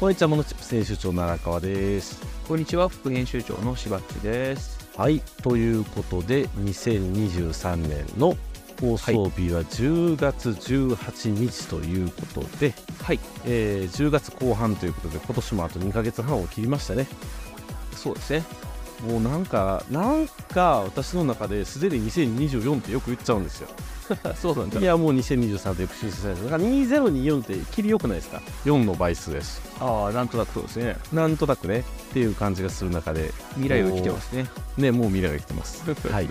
こんにちは、モノチップ編集長の荒川です。こんにちは、副編集長のしばっちです。はい、ということで、2023年の放送日は10月18日ということで、はい、えー10月後半ということで、今年もあと2ヶ月半を切りましたね。そうですね。もうなんか、なんか私の中ですでに2024ってよく言っちゃうんですよ。そうなんだい。や、もう2023とよく修正されてる。だから2024って切りよくないですか ?4 の倍数です。ああ、なんとなくそうですね。なんとなくね、っていう感じがする中で、未来を生きてますね。ね、もう未来が来てます。はい。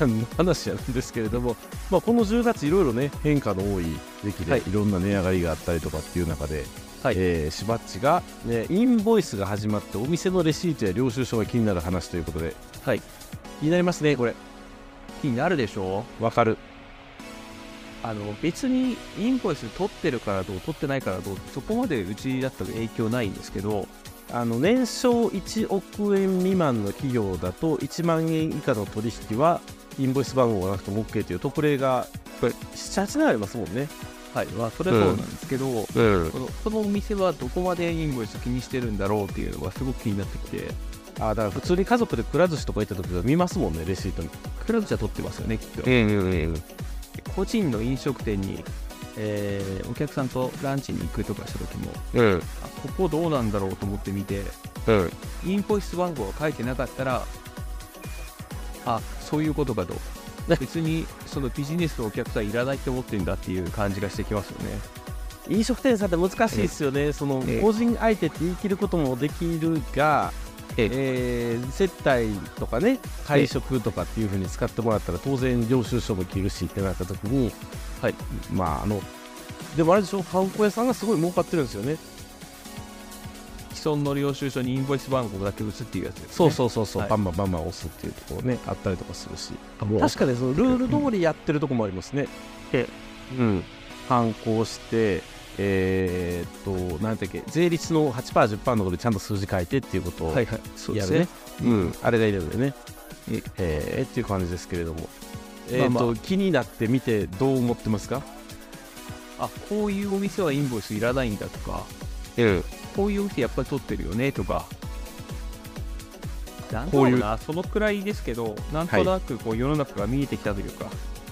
何の話やるんですけれども、まあ、この10月いろいろね変化の多い時期で、はい。い、ろんな値上がりがあったりとかっていう中で、はい。えーしばっちが、ね、インボイスが始まってお店のレシートや領収書が気になる話ということではい。気になりますねこれ。気になるでしょわかる。あの、別にインボイス取ってるからどう、取ってないからどう、そこまでうちだったら影響ないんですけど、あの年商1億円未満の企業だと1万円以下の取引はインボイス番号がなくても OK という特例がこれ78年ありますもんね。はい。まあ、それはそうなんですけど、うんこのこのお店はどこまでインボイス気にしてるんだろうっていうのがすごく気になってきて、あだから普通に家族でくら寿司とか行った時は見ますもんねレシートに。クラブじゃ取ってますよね、きっと。うんうんうん個人の飲食店に、えーお客さんとランチに行くとかした時も、うん。あここどうなんだろうと思って見て、うん。インボイス番号が書いてなかったら、あそういうことかと、別にそのビジネスのお客さんいらないって思ってるんだっていう感じがしてきますよね。飲食店さんって難しいですよね、そのええ個人相手って言い切ることもできるが、ええ。ー接待とかね、会食とかっていうふうに使ってもらったら、当然、領収書も切るしってなった時に、はい、まあ、あの、でもあれでしょ、ハンコ屋さんがすごい儲かってるんですよね。既存の領収書にインボイス番号だけ打つっていうやつです、ね。そうそうそうそう、はい。バンバンバンバン押すっていうところね、あったりとかするし、う確かにそのルール通りやってるとこもありますね。え。うん、反抗して、えーっと、なんていうっけ、税率の8%、10%のところでちゃんと数字書いてっていうことをはいはい、そうでやるね。うん、あれがいるんでね。ええーっていう感じですけれども。えーっと、まあま気になってみてどう思ってますか？あこういうお店はインボイスいらないんだとか、うん。こういうお店やっぱり取ってるよねとか、なんだこういう。そのくらいですけど、なんとなくこう世の中が見えてきたというか、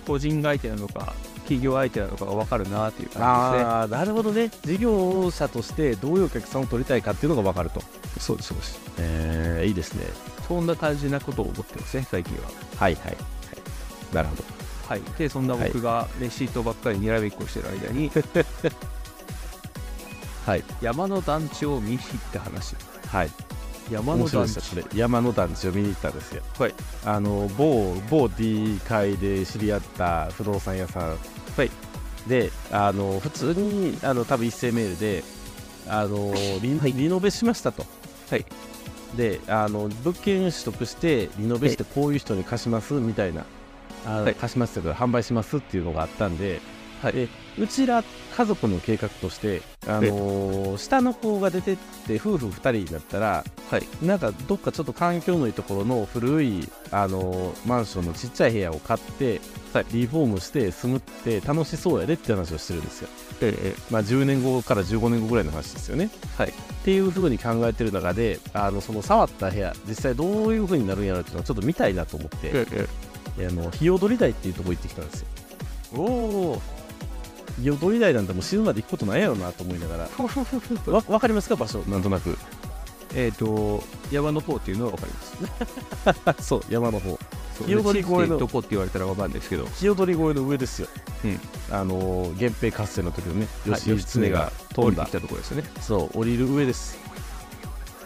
個人相手なのか、企業相手なのかが分かるなっていう感ああ、なるほどね。事業者としてどういうお客さんを取りたいかっていうのが分かると。じです。そうです、そうです。えー、いいですね。そんな感じなことを思ってますね、最近は。はいはい。はい、なるほど。はい。で、そんな僕がレシートばっかりにらめっこしてる間に、はい。山の団地を見に行った話。はい。山の団地。山の団地を見に行ったんですよ。はい。あの、某、某 D 会で知り合った不動産屋さん。はい。で、あの、普通に、あの、多分一斉メールで、あの、リ,、はいリノベしましたと。はい。で、あの、物件取得して、リノベしてこういう人に貸しますみたいな。あはい貸しますというか、販売しますっていうのがあったんで、はいでうちら家族の計画として、あの下の子が出てって夫婦2人になったらはい。なんかどっかちょっと環境のいいところの古い、あのマンションのちっちゃい部屋を買って、リフォームして住むって楽しそうやでって話をしてるんですよ。ええまあ、10年後から15年後ぐらいの話ですよね。はいっていうふうに考えてる中であのその触った部屋実際どういうふうになるんやろうっていうのをちょっと見たいなと思って、ええあの日踊り台っていうところ行ってきたんですよ。おお。日踊り台なんてもう死ぬまで行くことないやろうなと思いながら。わ分かりますか？場所。なんとなく。えっと、山の方っていうのは分かります。そう山の方。そう。り越えのどこって言われたら分かるんですけど、日踊り越えの上ですよ、うん。あの源平合戦の時のねはい。義義経が通りてきたところですよね。そう降りる上です。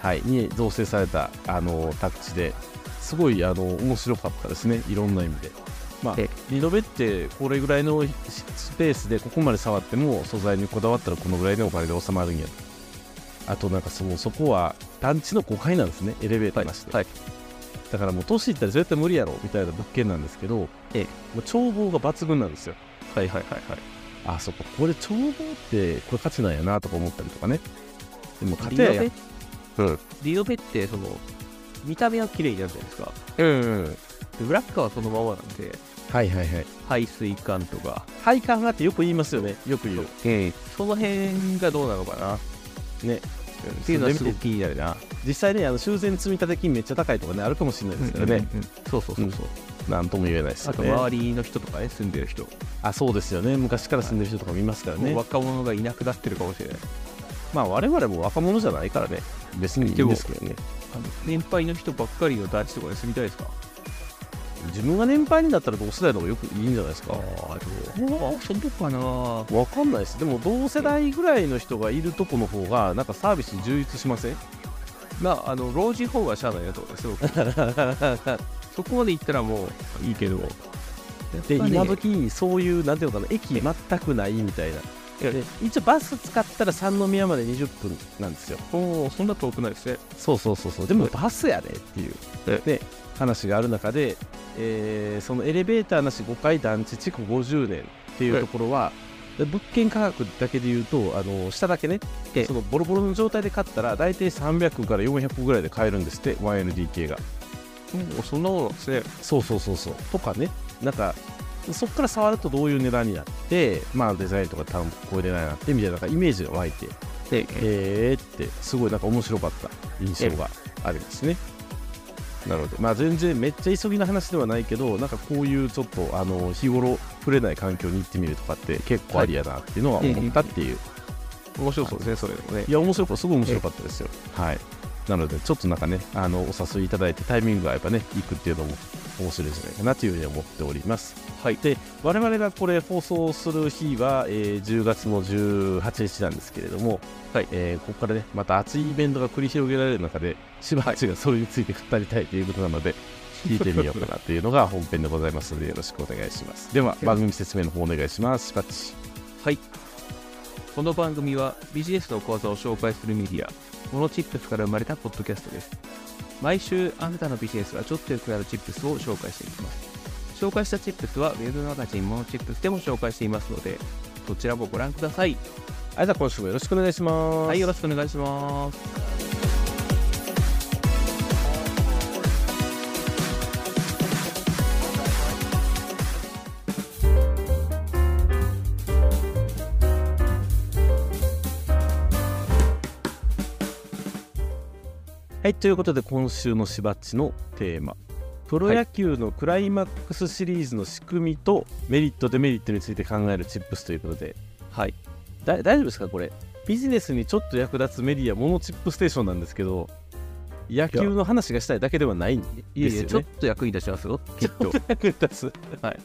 はい。に造成されたあの宅地で。すごいあの面白かったですね。いろんな意味でまあえリノベってこれぐらいのスペースでここまで触っても素材にこだわったらこのぐらいのお金で収まるんや。とあとなんかそのそこは団地の5階なんですね。エレベーターなしで、はい。だからもう年いったら絶対無理やろみたいな物件なんですけど、ええ。もう眺望が抜群なんですよ。はいはいはいはい。あそこ。これ眺望ってこれ価値なんやなとか思ったりとかね。でもリ家庭やノベ？うん。リノベって、その、見た目は綺麗になるじゃないですか。うんうんで裏側はそのままなんで、はいはいはい。排水管とか、配管がってよく言いますよね。よく言う。その辺がどうなのかな。ね。っていうのはすごく気になるな。実際ねあの修繕積立金めっちゃ高いとかねあるかもしれないですからね、うんうんうん。そうそうそうそう、なんとも言えないですよあとね周りの人とかね住んでる人、あそうですよね。昔から住んでる人とかもいますからね、もう若者がいなくなってるかもしれない。まあ我々も若者じゃないからね。別にいいんですけどね。あの年配の人ばっかりの団地とかに住みたいですか？自分が年配になったら同世代の方がよくいいんじゃないですか。あそうかな。わかんないです。でも同世代ぐらいの人がいるとこの方がなんかサービス充実しません？まああの老人ホームはしゃあないなと思いますよ。そこまで行ったらもういいけど。で今時そういうなんていうのかな駅全くないみたいな。で一応バス使ったら三宮まで20分なんですよ。おーそんな遠くないですね。そうそうそうそう。でもバスやでっていう、ね、話がある中で、えーそのエレベーターなし5階団地築50年っていうところは、で物件価格だけで言うとあの下だけねええ。そのボロボロの状態で買ったら大体300から400ぐらいで買えるんですって 1LDK が。おそんなものですね。そうそうそうそう。とかね。なんかそこから触るとどういう値段になってまあデザインとか多分こういう値段になってみたいななんかイメージが湧いて。でへーってすごいなんか面白かった印象がありますね。なのでまあ全然めっちゃ急ぎな話ではないけどなんかこういうちょっとあの日頃触れない環境に行ってみるとかって結構ありやなっていうのは思ったっていう、面白そうですねそれでもね。いや面白かった。すごい面白かったですよ。はい。なのでちょっとなんかねあのお誘いいただいてタイミングが合えばね行くっていうのも面白いんじゃないかなというふうに思っております。はい。で我々がこれ放送する日は、えー10月の18日なんですけれども、はい。えーここからねまた熱いイベントが繰り広げられる中でしばらくがそれについて語りたいということなので、聞いてみようかなというのが 本編でございますのでよろしくお願いします。では番組説明の方お願いします。しばっちはい。この番組はビジネスの講座を紹介するメディアモノチップスから生まれたポッドキャストです。毎週あなたのビジネスがちょっと良くなるチップスを紹介していきます。紹介したチップスはウェブマガジンモノチップスでも紹介していますのでそちらもご覧ください。あじゃあ今週もよろしくお願いします。はいよろしくお願いしますはい、ということで今週のしばっちのテーマ。プロ野球のクライマックスシリーズの仕組みとメリットデメリットについて考えるチップスということで。はい。だ大丈夫ですかこれ？ビジネスにちょっと役立つメディアモノチップステーションなんですけど野球の話がしたいだけではないんいえいえちょっですよね。と役に立ちますよきっと役に立つ。はい。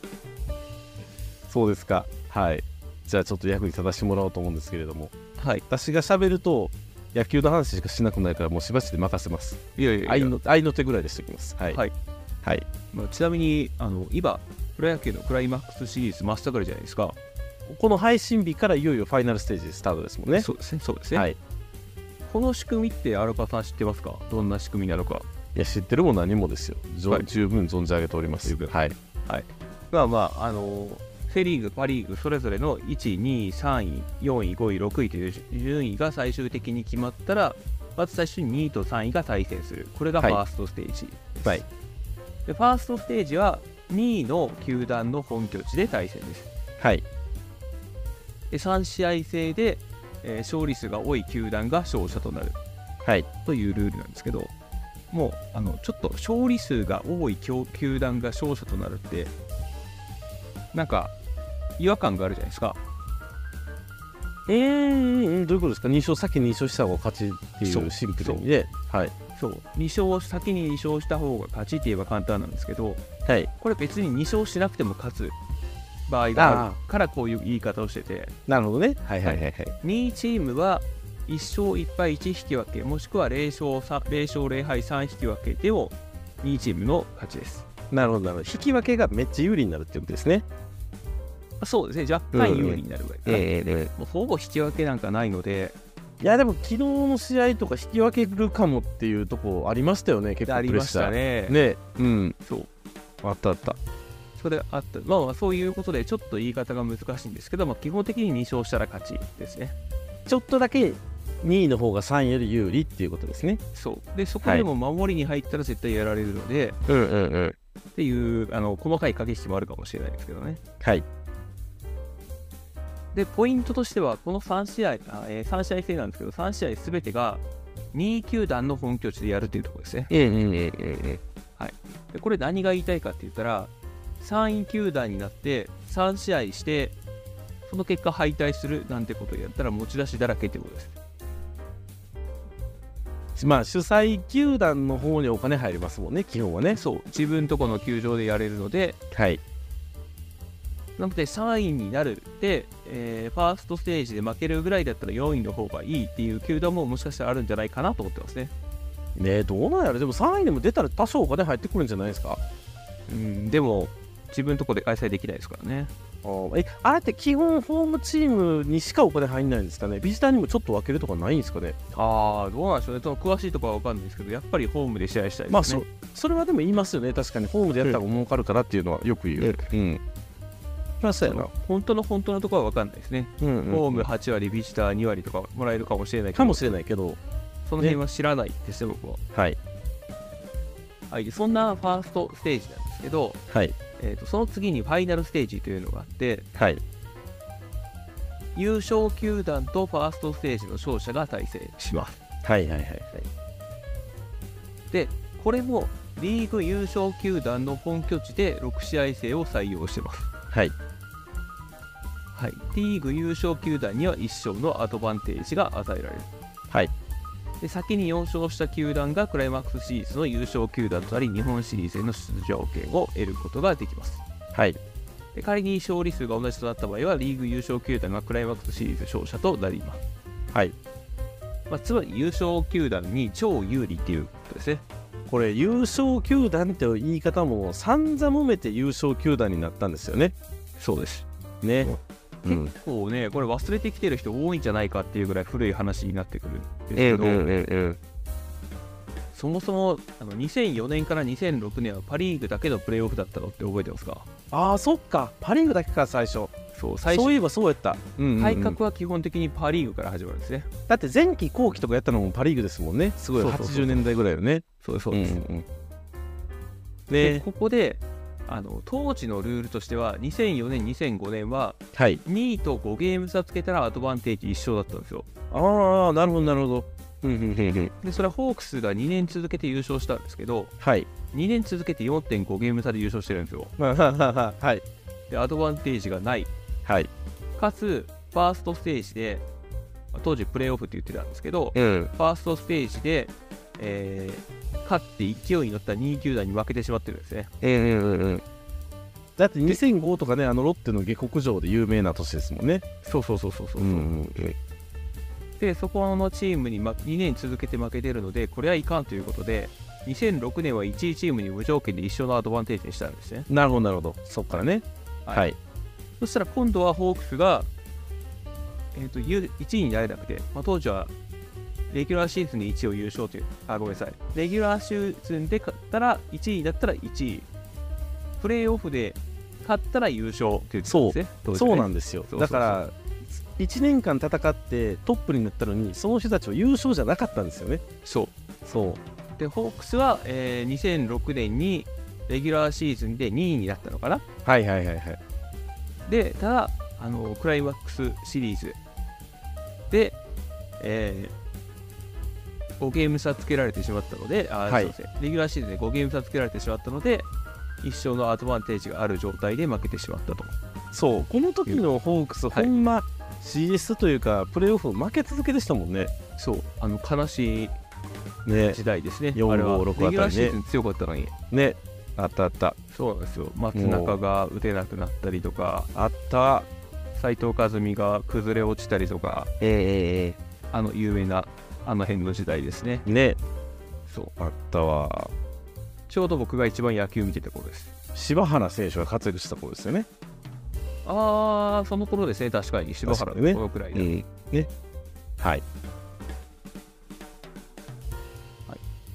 そうですか。はい。じゃあちょっと役に立たせてもらおうと思うんですけれども。はい。私が喋ると野球の話しかしなくなるからもうしばしで任せます。いやいや愛の愛の手ぐらいでしておきます。はい。はい。はい。まあ、ちなみにあの今プロ野球のクライマックスシリーズ真っ盛りじゃないですか。この配信日からいよいよファイナルステージスタートですもんね。そうですね。そうですね、はい。この仕組みってアルパさん知ってますか？どんな仕組みなのか。いや知ってるも何もですよ、はい。十分存じ上げております。十分。はい。まあまああのセ・リーグパ・リーグそれぞれの1位2位3位4位5位6位という順位が最終的に決まったらまず最初に2位と3位が対戦する。これがフはいァーストステージ。です、はい。でファーストステージは2位の球団の本拠地で対戦です。はい。で3試合制で、えー勝利数が多い球団が勝者となる。はい。というルールなんですけどもうあのちょっと勝利数が多い球球団が勝者となるってなんか違和感があるじゃないですか。えー、どういうことですか？2勝先に2勝した方が勝ちっていそううシンプルにではい。そう。2勝先に2勝した方が勝ちって言えば簡単なんですけどはい。これ別に2勝しなくても勝つ場合があるからこういう言い方をしてて。なるほどね。はいはいはいはい。2位チームは1勝1敗1引き分けもしくは0勝 ,3 0勝0敗3引き分けでも2位チームの勝ちです。なるほどなるほど。引き分けがめっちゃ有利になるってことですね。あそうですね若干有利になるぐらいかな、ええもうほぼ引き分けなんかないので。いやでも昨日の試合とか引き分けるかもっていうとこありましたよね結構ありましプレッシャー。たね。ねうん。そう。あったあった。それあった。まあまあそういうことでちょっと言い方が難しいんですけど、まあ、基本的に2勝したら勝ちですね。ちょっとだけ2位の方が3位より有利っていうことですね。そう。でそこでも守りに入ったら絶対やられるので、うんうんうん。っていうあの細かい駆け引きもあるかもしれないですけどね。はいでポイントとしてはこの3試合あ、えー3試合制なんですけど3試合全てが2球団の本拠地でやるというところですね。うんうんうんうんうん。でこれ何が言いたいかって言ったら、3位球団になって3試合して、その結果敗退するなんてことをやったら持ち出しだらけってことです。まあ主催球団の方にお金入りますもんね、基本はね。そう、自分とこの球場でやれるので、はい。なので3位になるで、えーファーストステージで負けるぐらいだったら4位の方がいいっていう球団ももしかしたらあるんじゃないかなと思ってますね。ねえ、どうなんやろでも3位でも出たら多少お金入ってくるんじゃないですか？うん、でも、自分とこで開催できないですからね。あーえ、あれって基本ホームチームにしかお金入んないんですかね？ビジターにもちょっと分けるとかないんですかね？ああ、どうなんでしょうね。その詳しいところは分かんないですけど、やっぱりホームで試合したいですね。まあそ、それはでも言いますよね。確かにホームでやった方が儲かるからっていうのはよく言う。うん。そりゃそうやな。本当の本当のところは分かんないですね。うんうんうんホーム8割、ビジター2割とかもらえるかもしれないかもしれないけど、その辺は知らないですね、僕は。はい。はい、でそんなファーストステージなんですけど、はい。えー、とその次にファイナルステージというのがあって、はい。優勝球団とファーストステージの勝者が対戦します。はいはいはいはい。で、これもリーグ優勝球団の本拠地で6試合制を採用してます。はい。はい、リーグ優勝球団には1勝のアドバンテージが与えられる。はい。で先に4勝した球団がクライマックスシリーズの優勝球団となり日本シリーズへの出場権を得ることができます。はい。で仮に勝利数が同じとなった場合はリーグ優勝球団がクライマックスシリーズ勝者となります。はい。まあ、つまり優勝球団に超有利っていうことですね。これ、優勝球団っていう言い方も散々揉めて優勝球団になったんですよね。そうです。ね。うん。結構ね、これ忘れてきてる人多いんじゃないかっていうぐらい古い話になってくるんですけど、うん。そもそもあの2004年から2006年はパ・リーグだけのプレーオフだったのって覚えてますか？ああ、そっか。パ・リーグだけか、最初。そう、最初そういえばそうやった。うんうんうん改革は基本的にパ・リーグから始まるんですね。だって前期後期とかやったのもパ・リーグですもんね。すごいそうそうそう80年代ぐらいよね。そうです、そうです。んんで、ねここであの当時のルールとしては2004年、2005年ははい。2位と5ゲーム差つけたらアドバンテージ1勝だったんですよ。ああ、なるほど、なるほど。うんうんうんうん。で、それはホークスが2年続けて優勝したんですけど、はい。2年続けて4.5ゲーム差で優勝してるんですよ。はい。で、アドバンテージがない。はい。かつ、ファーストステージで、まあ当時プレーオフって言ってたんですけど、うん。ファーストステージで、えー勝って勢いに乗った2位球団に負けてしまってるんですね。うんうんうんうん。だって2005とかね、あのロッテの下克上で有名な年ですもんね。そうそうそうそうそう。うんうんで、そこのチームにま2年続けて負けてるので、これはいかんということで、2006年は1位チームに無条件で一勝のアドバンテージにしたんですね。なるほど、なるほど。そっからね。はいはい。そしたら今度はホークスが、えー、と1位になれなくて、まあ、当時はレギュラーシーズンで1位を優勝という、あ、ごめんなさい。レギュラーシーズンで勝ったら1位だったら1位。プレーオフで勝ったら優勝っていうね。当時ね？そうなんですよ。そうそうそうだから、1年間戦ってトップになったのに、その人たちは優勝じゃなかったんですよね。そう。そう。で、ホークスは、えー2006年にレギュラーシーズンで2位になったのかな？はいはいはいはい。で、ただ、あのクライマックスシリーズで、えー5ゲーム差つけられてしまったので、あはいすいませんレギュラーシーズンで5ゲーム差つけられてしまったので、一勝のアドバンテージがある状態で負けてしまったと。そう、この時のホークス、はいほんま CS というか、プレーオフ負け続けでしたもんね。そう、あの悲しいね。時代ですね。4あれは5 6あたりねレギュラーシーズン強かったのに、ね。あったあった。そうなんですよ。松中が打てなくなったりとか、あった。斉藤和美が崩れ落ちたりとか、えあの有名なあの辺の時代ですね。えね。そう。あったわ。ちょうど僕が一番野球見てた頃です。柴原選手が活躍した頃ですよね。ああ、その頃ですね、確かに、柴原の確かにねこのくらいで。ん。ね。はい。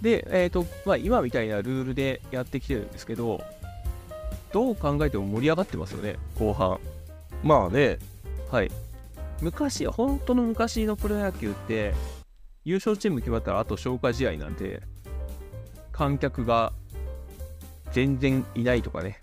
で、えーとまあ、今みたいなルールでやってきてるんですけど、どう考えても盛り上がってますよね、後半。まあね。はい。昔、本当の昔のプロ野球って、優勝チーム決まったらあと消化試合なんて、観客が全然いないとかね。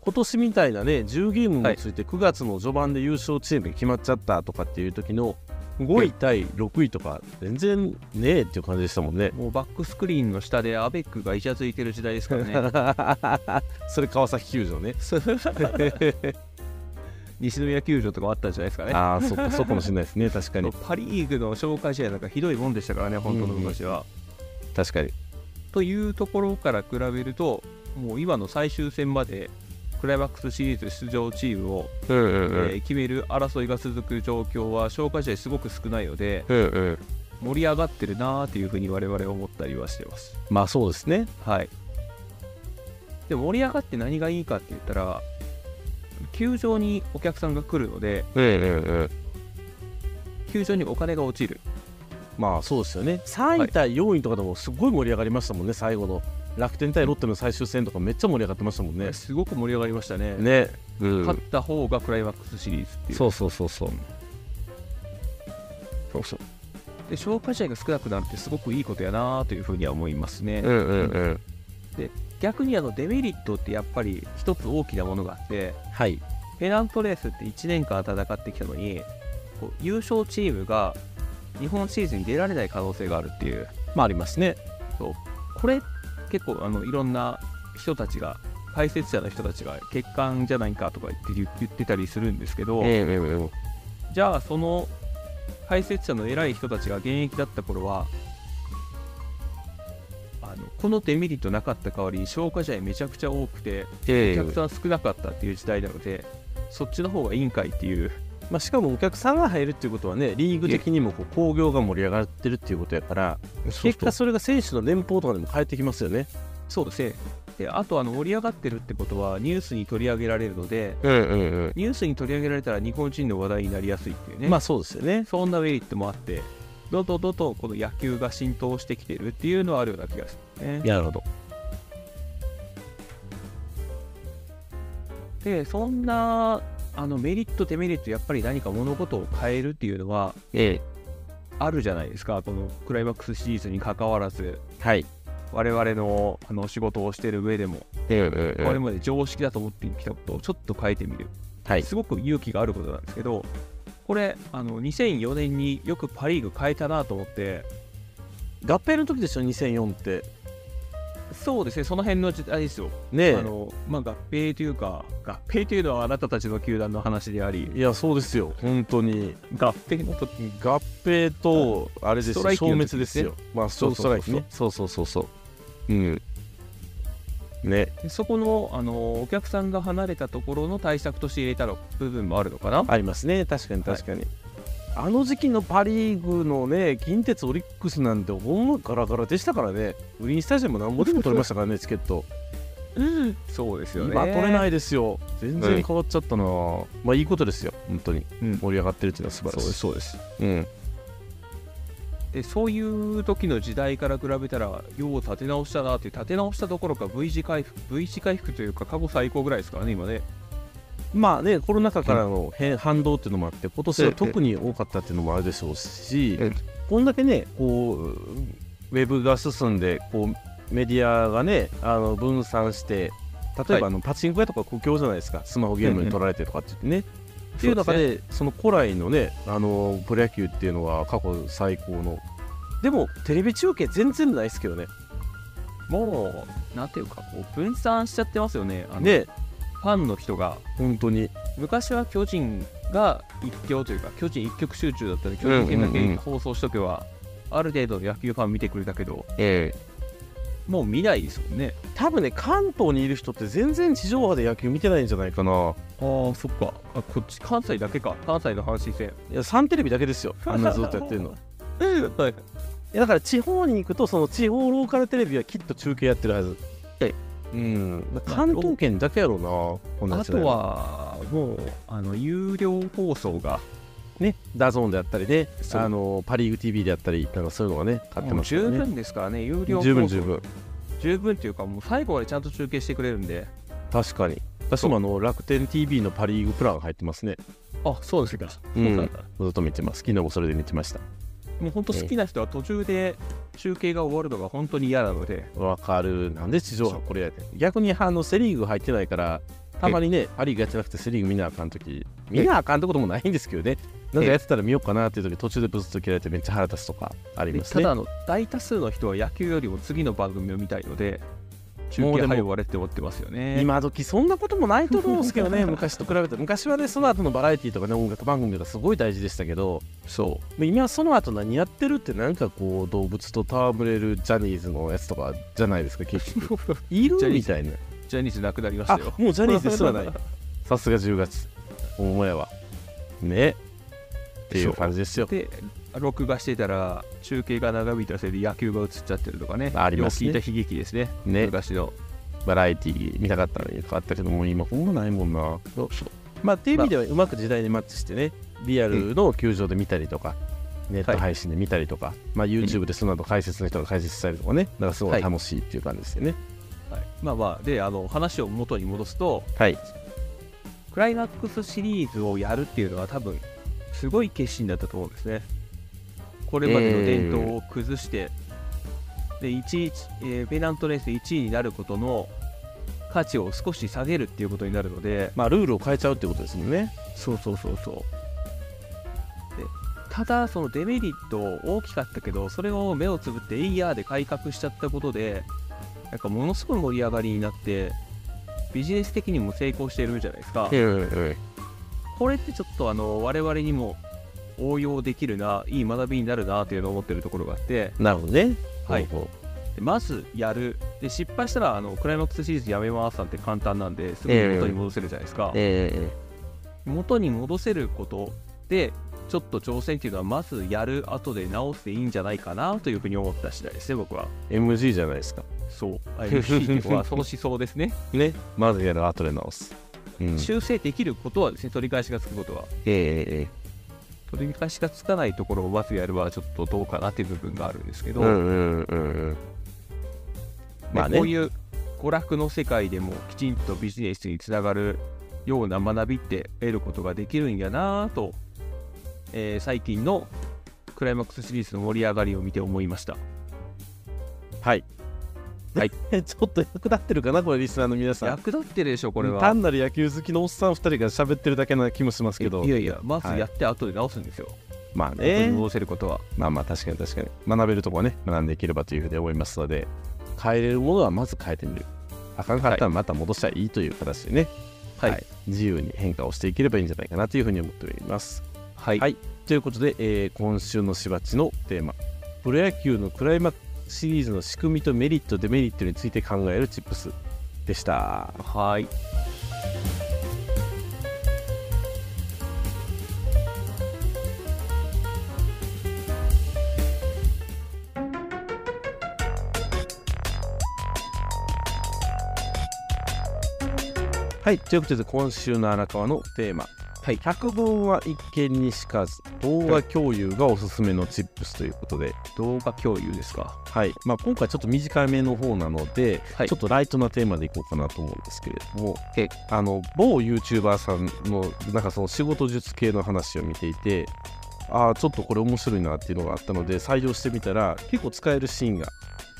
今年みたいなね、10ゲームもついて9月の序盤で優勝チームが決まっちゃったとかっていう時の5位対6位とか全然ねえっていう感じでしたもんね。もうバックスクリーンの下でアベックがイチャついてる時代ですからね。それ川崎球場ね 西宮球場とかもあったんじゃないですかね。ああそっかそうかもしれないですね確かに。パ・リーグの紹介試合なんかひどいもんでしたからね本当の昔は、確かに。というところから比べるともう今の最終戦までクライマックスシリーズ出場チームを、うんうんえー決める争いが続く状況は紹介試合すごく少ないのでうんうん。盛り上がってるなーっていうふうに我々は思ったりはしてます。まあそうですね。はい。で盛り上がって何がいいかって言ったら球場にお客さんが来るのでうんうんうん球場にお金が落ちる。まあそうですよね。3位対4位とかでもすごい盛り上がりましたもんね最後の。楽天対ロッテの最終戦とかめっちゃ盛り上がってましたもんね。すごく盛り上がりましたね。ね、うん。勝った方がクライマックスシリーズっていう。そうそうそうそう。そうそう。で消化試合が少なくなるってすごくいいことやなというふうには思いますね、うんうんうん逆にあのデメリットってやっぱり一つ大きなものがあってはい。ペナントレースって1年間戦ってきたのにこう優勝チームが日本シリーズに出られない可能性があるっていう。まあありますね。これ結構あのいろんな人たちが解説者の人たちが欠陥じゃないかとか言って言言ってたりするんですけど、うんうんうんじゃあその解説者の偉い人たちが現役だった頃はあのこのデメリットなかった代わりに消化試合めちゃくちゃ多くてえお客さん少なかったっていう時代なのでそっちの方がいいんかいっていう。まあ、しかもお客さんが入るっていうことはねリーグ的にもこう興行が盛り上がってるっていうことやから結果それが選手の年俸とかでも変えてきますよね。そうです。ねであとあの盛り上がってるってことはニュースに取り上げられるのでうんうんうんニュースに取り上げられたら日本人の話題になりやすいっていうね、まあそうですよね。そんなメリットもあってどんどんどんどんこの野球が浸透してきてるっていうのはあるような気がするね。なるほど。でそんなあのメリットデメリットやっぱり何か物事を変えるっていうのはええ。あるじゃないですか。このクライマックスシリーズに関わらず。はい。我々のあの仕事をしてる上でも。うんうんうんこれまで常識だと思ってきたことをちょっと変えてみる。はい。すごく勇気があることなんですけどこれあの2004年によくパ・リーグ変えたなと思って。合併の時でしょ2004ってそうですねその辺の時代ですよ。ねえ。あのまあ、合併というか合併というのはあなたたちの球団の話であり。いやそうですよ。本当に。合併の時合併とあれですストライキよ消の時ですね滅ですよ。まあストそうそうそうストライキねそうそうそうそう。うん。ね。でそこのあのお客さんが離れたところの対策として入れた部分もあるのかな。ありますね。確かに確かに、あの時期のパ・リーグのね近鉄オリックスなんてほんまガラガラでしたからね。グリーンスタジアムなんぼでも取れましたからねチケット。そうですよね。今取れないですよ。全然変わっちゃったな、まあいいことですよ。本当に。うん。盛り上がってるっていうのは素晴らしい。そうです。うん。でそういう時の時代から比べたらよう立て直したなっていう立て直したどころか V 字回復 V 字回復というか過去最高ぐらいですからね今ねまあねコロナ禍からの変反動っていうのもあって今年は特に多かったっていうのもあるでしょうしうんこんだけねこうウェブが進んでこうメディアがねあの分散して例えばあのパチンコ屋とか故郷じゃないですかスマホゲームに取られてとかって言ってね、っていう中でその古来のねあのプロ野球っていうのは過去最高の。でもテレビ中継全然ないですけどね。もうなんていうかこう分散しちゃってますよね。あのねファンの人が本当に昔は巨人が一強というか巨人一極集中だったり巨人戦だけ放送しとけば、ある程度野球ファン見てくれたけどえもう見ないですもんね。多分ね関東にいる人って全然地上波で野球見てないんじゃないかな。ああそっか。あこっち関西だけか。関西の阪神戦。いやサンテレビだけですよ。あんなずっとやってるの。はい。いやだから地方に行くとその地方ローカルテレビはきっと中継やってるはず。はいうん。関東圏だけやろうなこんなあとはもうあの有料放送がね DAZN であったりねあのパ・リーグ TV であったりなんかそういうのがね買ってますね。分ですからね有料放送。十分十分。十分っていうかもう最後までちゃんと中継してくれるんで。確かに。私もあの楽天 TV のパ・リーグプラン入ってますね。あそうですか、うん。ずっと見てます。昨日もそれで見てましたもう本当好きな人は途中で中継が終わるのが本当に嫌なので。わかる。なんで地上波これやねん。逆にあのセ・リーグ入ってないからたまにねパ・リーグやってなくてセ・リーグ見なあかんとき見なあかんってこともないんですけどね。なんかやってたら見ようかなっていう時途中でブスッと切られてめっちゃ腹立つとかありますね。でただあの大多数の人は野球よりも次の番組を見たいので中継早終われって思ってますよね。今時そんなこともないと思うんですけどね 昔と比べて。昔はねその後のバラエティとかね音楽番組がすごい大事でしたけど。そ今はその後何やってるってなんかこう動物と戯れるジャニーズのやつとかじゃないですか結局。いるみたいな。うジャニーズなくなりましあたよもうジャニーズですらない。さすが10月。お前は。ね。っていう。感じですよ。で録画してたら中継が長引いたせいで野球が映っちゃってるとかね。ありますね。聞いた悲劇ですね。ね。昔の。バラエティー見たかったのに変わったけどもう今ほんまないもんな。そうまあっていう意味ではうまく時代にマッチしてねリアルの球場で見たりとか、ネット配信で見たりとか、まあ YouTube でその後解説の人が解説したりとかねだからすごい。楽しいっていう感じですよね。はい、まあまあであの話を元に戻すとはい。クライマックスシリーズをやるっていうのは多分すごい決心だったと思うんですねこれまでの伝統を崩して、で1位、えーペナントレース1位になることの価値を少し下げるっていうことになるのでまあルールを変えちゃうってことですもんね。そうそうそうそう。でただそのデメリット大きかったけどそれを目をつぶってエイヤーで改革しちゃったことでなんかものすごい盛り上がりになってビジネス的にも成功してるじゃないですか、うんこれってちょっとあの我々にも応用できるないい学びになるなっていうのを思ってるところがあって。なるほどね。はい。まずやる。で失敗したらあのクライマックスシリーズやめますなんて簡単なんですぐに元に戻せるじゃないですか、え元に戻せることでちょっと挑戦っていうのはまずやる後で直していいんじゃないかなというふうに思った次第ですね僕は。え MG じゃないですか。そう。MC っては その思想ですね。ね。まずやる後で直す。うん。修正できることはですね取り返しがつくことは。え取り返しがつかないところをまずやるはちょっとどうかなっていう部分があるんですけど、えうんうんうんうん。まあね。こういう娯楽の世界でもきちんとビジネスにつながるような学びって得ることができるんやなぁと、えー最近のクライマックスシリーズの盛り上がりを見て思いました。はいはい。ちょっと役立ってるかなこれリスナーの皆さん。役立ってるでしょ、これは。単なる野球好きのおっさん2人が喋ってるだけな気もしますけど。いやいや、まずやって後で直すんですよ。まあ元にね戻せることは。まあまあ確かに確かに。学べるとこはね学んでいければというふうに思いますので変えれるものはまず変えてみる。あかんかったらまた戻したらいいという形でね、はい。自由に変化をしていければいいんじゃないかなというふうに思っております。はい。はい。ということで、えー今週のしばちのテーマ。プロ野球のクライマックスシリーズの仕組みとメリットデメリットについて考えるチップスでした。はい。はい。ということで今週の荒川のテーマはい、百聞は一見にしかず動画共有がおすすめのチップスということで、動画共有ですか？はい。まあ、今回ちょっと短めの方なので、はい。ちょっとライトなテーマでいこうかなと思うんですけれどもえあの某 YouTuber さんのなんかその仕事術系の話を見ていてああちょっとこれ面白いなっていうのがあったので採用してみたら結構使えるシーンが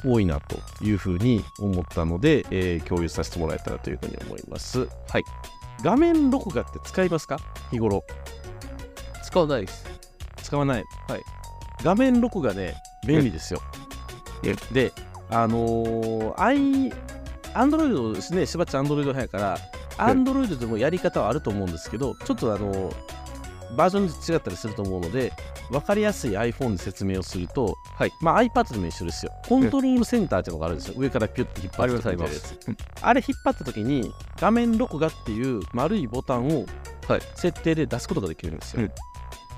多いなというふうに思ったので、えー共有させてもらえたらというふうに思います。はい画面録画って使いますか？日頃。使わないです。使わない。はい。画面録画ね便利ですよ。えであのー、アイアンドロイドですね。しばっちゃんアンドロイド派やからアンドロイドでもやり方はあると思うんですけどちょっとあのーバージョン違ったりすると思うので分かりやすい iPhone で説明をすると、はい。まあ、iPad でも一緒ですよ。コントロールセンターっていうのがあるんですよ。上からピュッて引っ張ってやつ。あれ引っ張った時に画面録画っていう丸いボタンをはい。設定で出すことができるんですよ、うん。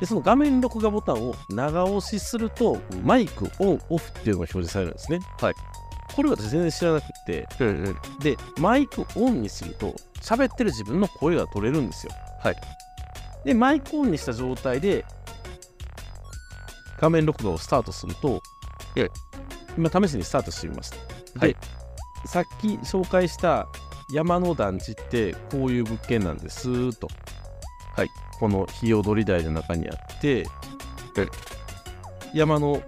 でその画面録画ボタンを長押しするとマイクオンオフっていうのが表示されるんですね。はい。これ私全然知らなくて。でマイクオンにすると喋ってる自分の声が取れるんですよ。はいでマイクオンにした状態で画面録画をスタートするとえ今試しにスタートしてみましたで、はい。さっき紹介した山の団地ってこういう物件なんですと。はい。この日踊り台の中にあってえ。山の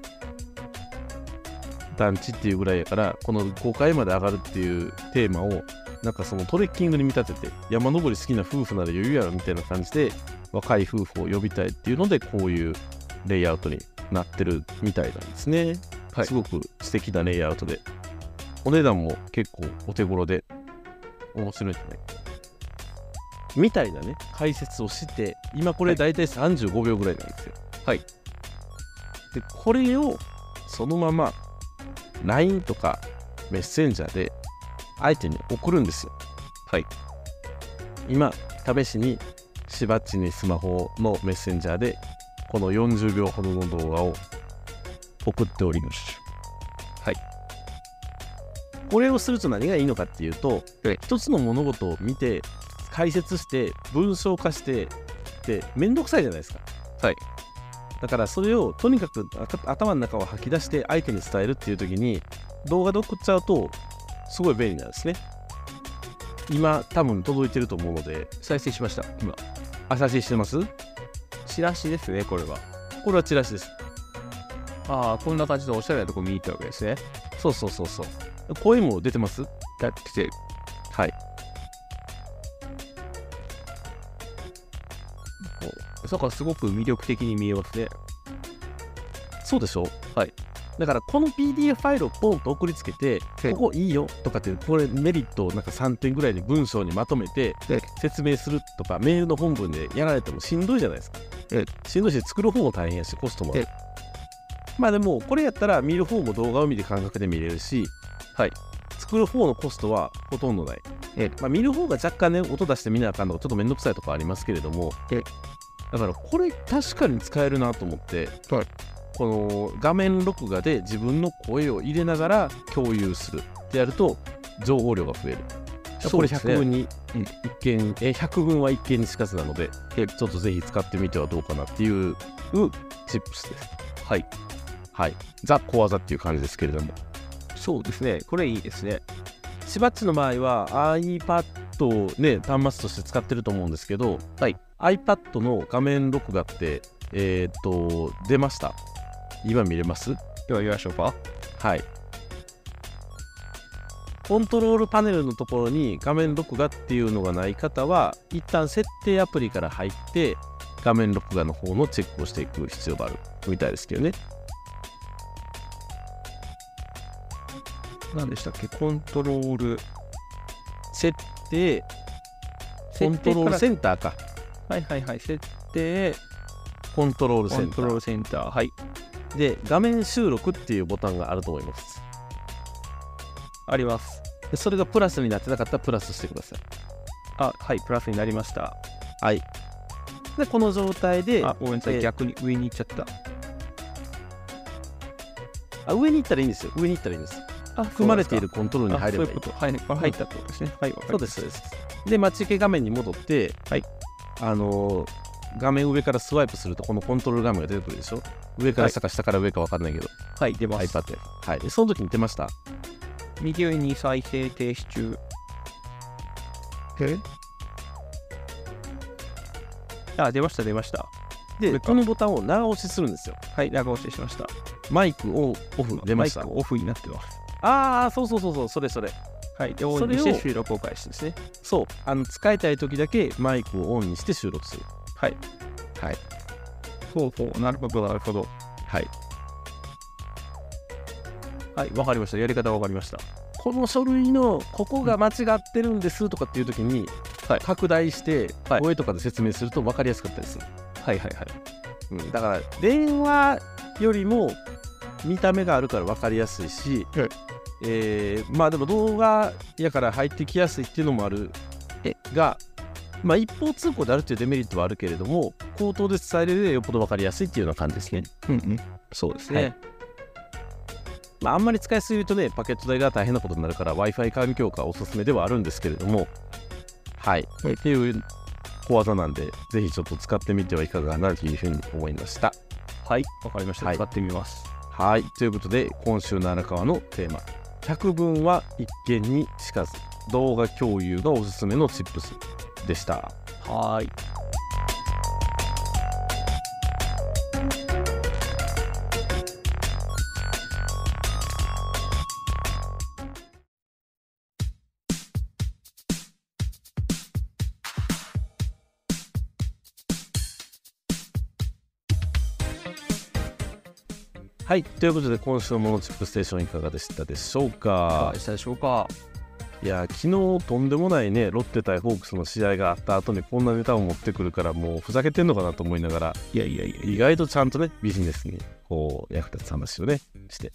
団地っていうぐらいやからこの5階まで上がるっていうテーマをなんかそのトレッキングに見立てて山登り好きな夫婦なら余裕やろみたいな感じで若い夫婦を呼びたいっていうのでこういうレイアウトになってるみたいなんですね、はい。すごく素敵なレイアウトで。お値段も結構お手頃で。面白いんじゃない。みたいなね。解説をして今これ大体35秒ぐらいなんですよ。はい。でこれをそのまま LINE とかメッセンジャーで相手に送るんですよ。はい。今試しにしばっちにスマホのメッセンジャーでこの40秒ほどの動画を送っております。はい。これをすると何がいいのかっていうと、はい。一つの物事を見て解説して文章化してってめんどくさいじゃないですか。はい。だからそれをとにかくあ頭の中を吐き出して相手に伝えるっていう時に動画で送っちゃうとすごい便利なんですね。今多分届いてると思うので。再生しました今あ写真してますチラシですねこれはこれはチラシですああこんな感じでおしゃれなとこ見に行ったわけですねそうそうそうそう声も出てますだってはいなんかすごく魅力的に見えますねそうでしょはいだからこの PDF ファイルをポンと送りつけてはい。ここいいよとかってこれメリットをなんか3点ぐらいに文章にまとめてはい。説明するとかメールの本文でやられてもしんどいじゃないですか。えしんどいし作る方も大変やしコストもあまあでもこれやったら見る方も動画を見て感覚で見れるしはい。作る方のコストはほとんどない。えまあ、見る方が若干ね音出して見なあかんのがちょっとめんどくさいとこありますけれどもえだからこれ確かに使えるなと思って、はいこの画面録画で自分の声を入れながら共有するってやると情報量が増える。これそうですね。100分にうん一見、え100分は一見にしかずなのでちょっとぜひ使ってみてはどうかなっていうチップスです。はい。はい。ザ小技っていう感じですけれども。そうですね。これいいですね。しばっちの場合は iPad をね端末として使ってると思うんですけど、はい、iPad の画面録画ってえーっと出ました今見れます？では言いましょうか。はい。コントロールパネルのところに画面録画っていうのがない方は一旦設定アプリから入って画面録画の方のチェックをしていく必要がある。みたいですけどね。何でしたっけ？コントロール。設定。コントロールセンターか。はいはいはい。設定。コントロールセンター。コントロールセンター。はいで画面収録っていうボタンがあると思います。あります。でそれがプラスになってなかったらプラスしてください。あはいプラスになりました。はい。でこの状態であごめんなさい、えー逆に上に行っちゃった。あ上に行ったらいいんですよ。上に行ったらいいんです。あ含まれているコントロールに入ればいい。そういうこと。はい、これ入ったってことですね。はいそうですそうです。で待ち受け画面に戻ってはい。あのー画面上からスワイプするとこのコントロール画面が出てくるでしょ？上から下か下から上か分かんないけど、はい出ます。iPad で。はい。でその時に出ました？右上に再生停止中。え？あ出ました出ました。でこのボタンを長押しするんですよ。はい長押ししました。マイクをオフ出ました。マイクオフになってます。ああそうそうそうそう。それそれ。はいでオンにして収録を開始ですね。そう。あの使いたい時だけマイクをオンにして収録するはい。はい。そうそう。なるほどなるほど。はい。はいわかりました。やり方わかりました。この書類のここが間違ってるんですとかっていう時に、はい。拡大してはい。声とかで説明すると分かりやすかったりする、はいはいはい。うん、だから電話よりも見た目があるから分かりやすいし、はい。えーまあでも動画やから入ってきやすいっていうのもあるえ。がまあ一方通行であるっていうデメリットはあるけれども口頭で伝えるよりよっぽど分かりやすいっていうような感じですね。うんうん。そうですね、はい。まあ、あんまり使いすぎるとね、パケット代が大変なことになるから、Wi-Fi 環境がおすすめではあるんですけれども、はい。はい。っていう小技なんで、ぜひちょっと使ってみてはいかがかなというふうに思いました。はい。わかりました、はい。使ってみます。はい。ということで、今週の荒川のテーマ、百聞は一見にしかず、動画共有がおすすめのチップスでした。はい。はい、ということで今週のものチップステーションいかがでしたでしょうか？いかがでしたでしょうか？いや昨日とんでもないねロッテ対ホークスの試合があった後にこんなネタを持ってくるからもうふざけてんのかなと思いながらいやいやいや意外とちゃんとねビジネスにこう役立つ話をねして。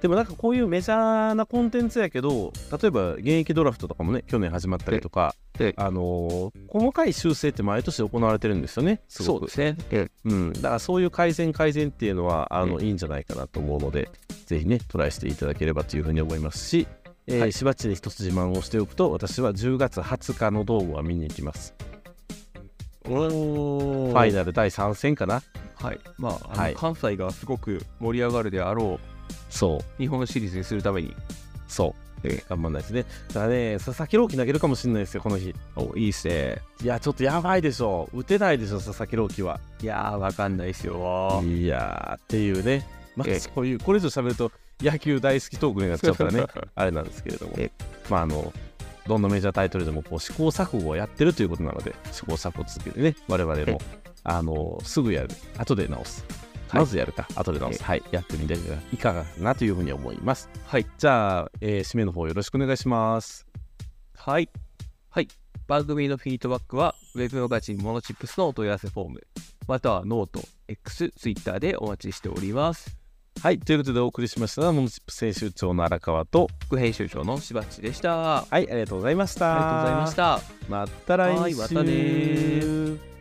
でもなんかこういうメジャーなコンテンツやけど例えば現役ドラフトとかもね去年始まったりとかええ。あのー細かい修正って毎年行われてるんですよねすごく。そうですね。えうん、だからそういう改善改善っていうのはあの、ういいんじゃないかなと思うのでぜひねトライしていただければというふうに思いますし、えーはい。しばっちで一つ自慢をしておくと私は10月20日のドームは見に行きます。ファイナル第3戦かな。はい。まああのはい。関西がすごく盛り上がるであろそう。う日本シリーズにするために。そう。え頑張んないですね。ただね佐々木朗希投げるかもしれないですよこの日。おいいっすね。いやちょっとやばいでしょ。打てないでしょ佐々木朗希は。いやーわかんないっすよ。いやーっていうね。まあええ。そういうこれ以上喋ると野球大好きトークになっちゃうからね あれなんですけれどもえ、まああの、どんなメジャータイトルでもこう試行錯誤をやってるということなので、試行錯誤を続けてね、我々も、あの、すぐやる、後で直す。はいまずやるか、後で直す。はい、やってみていかがかなというふうに思います。はいじゃあ、えー締めの方よろしくお願いします。はい。はい。番組のフィードバックは、ウェブマガジンモノチップスのお問い合わせフォーム、またはノート、X、Twitter でお待ちしております。はい、ということでお送りしましたのは、 monotips 編集長の荒川と、副編集長のしばっちでした。あはい、ありがとうございました。りがとうございました。また来週。はいまたね